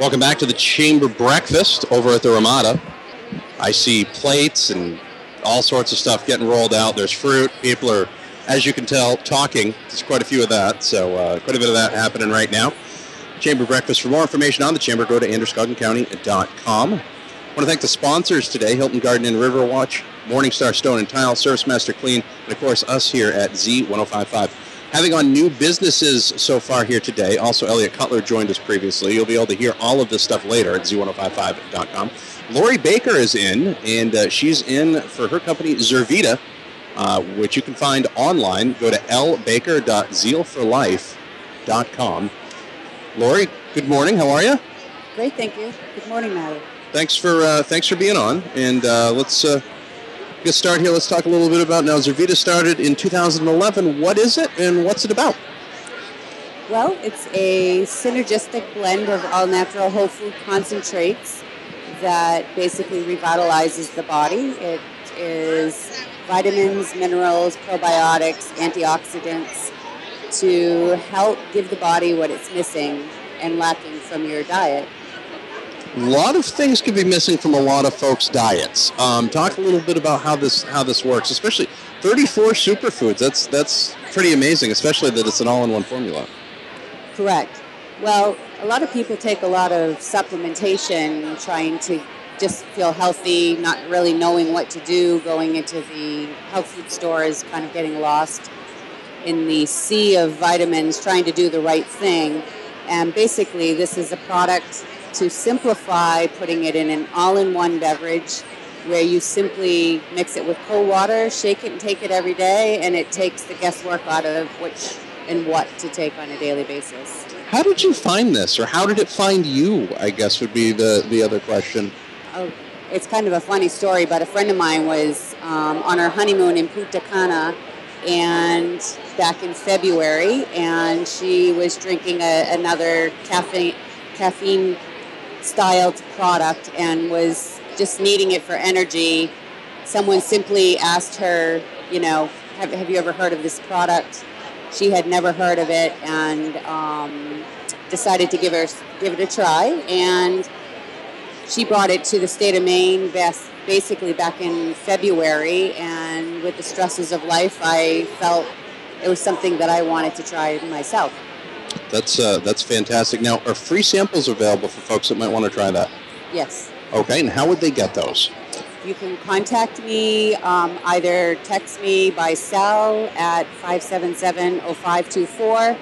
Welcome back to the Chamber Breakfast over at the Ramada. I see plates and all sorts of stuff getting rolled out. There's fruit. People are, as you can tell, talking. There's quite a few of that, so uh, quite a bit of that happening right now. Chamber Breakfast. For more information on the Chamber, go to androscoggincounty.com. I want to thank the sponsors today, Hilton Garden and Riverwatch, Morningstar Stone and Tile, Service Master Clean, and of course us here at Z1055. Having on new businesses so far here today, also Eliot Cutler joined us previously. You'll be able to hear all of this stuff later at z1055.com. Lori Baker is in, and uh, she's in for her company Zurvita, uh, which you can find online. Go to lbaker.zealforlife.com. Lori, good morning. How are you? Great, thank you. Good morning, Maddie. Thanks for uh, thanks for being on, and uh, let's uh, get started here. Let's talk a little bit about now. Zurvita started in 2011. What is it, and what's it about? Well, it's a synergistic blend of all natural whole food concentrates that basically revitalizes the body. It is vitamins, minerals, probiotics, antioxidants to help give the body what it's missing and lacking from your diet. A lot of things could be missing from a lot of folks' diets. Um, talk a little bit about how this how this works, especially 34 superfoods. That's that's pretty amazing, especially that it's an all-in-one formula. Correct. Well, a lot of people take a lot of supplementation trying to just feel healthy, not really knowing what to do, going into the health food stores, kind of getting lost in the sea of vitamins, trying to do the right thing. And basically, this is a product to simplify putting it in an all in one beverage where you simply mix it with cold water, shake it, and take it every day, and it takes the guesswork out of which and what to take on a daily basis. How did you find this, or how did it find you? I guess would be the the other question. Oh, it's kind of a funny story, but a friend of mine was um, on her honeymoon in Punta Cana, and back in February, and she was drinking a, another caffeine caffeine styled product and was just needing it for energy. Someone simply asked her, you know, have, have you ever heard of this product? She had never heard of it and um, decided to give her give it a try. And she brought it to the state of Maine basically back in February. And with the stresses of life, I felt it was something that I wanted to try myself. That's uh, that's fantastic. Now, are free samples available for folks that might want to try that? Yes. Okay, and how would they get those? You can contact me, um, either text me by cell at 577-0524.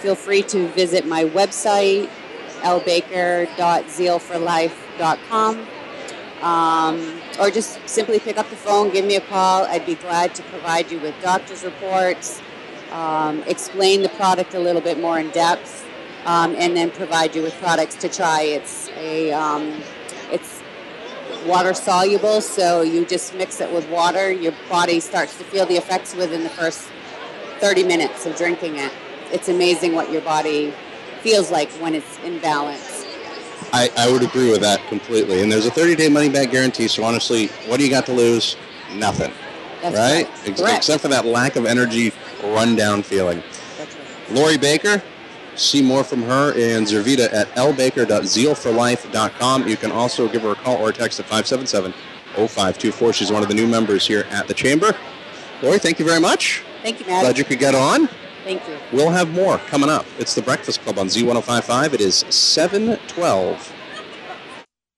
Feel free to visit my website, lbaker.zealforlife.com. Um, or just simply pick up the phone, give me a call. I'd be glad to provide you with doctor's reports, um, explain the product a little bit more in depth, um, and then provide you with products to try. It's a um, it's water soluble, so you just mix it with water. Your body starts to feel the effects within the first 30 minutes of drinking it. It's amazing what your body feels like when it's in balance. I, I would agree with that completely. And there's a 30 day money back guarantee, so honestly, what do you got to lose? Nothing. That's right? right. Ex- Correct. Except for that lack of energy, rundown feeling. That's right. Lori Baker, see more from her and Zurvita at lbaker.zealforlife.com. You can also give her a call or a text at 577 0524. She's one of the new members here at the Chamber. Lori, thank you very much. Thank you, Matt. Glad you could get on. Thank you. We'll have more coming up. It's the Breakfast Club on Z1055. It is 712.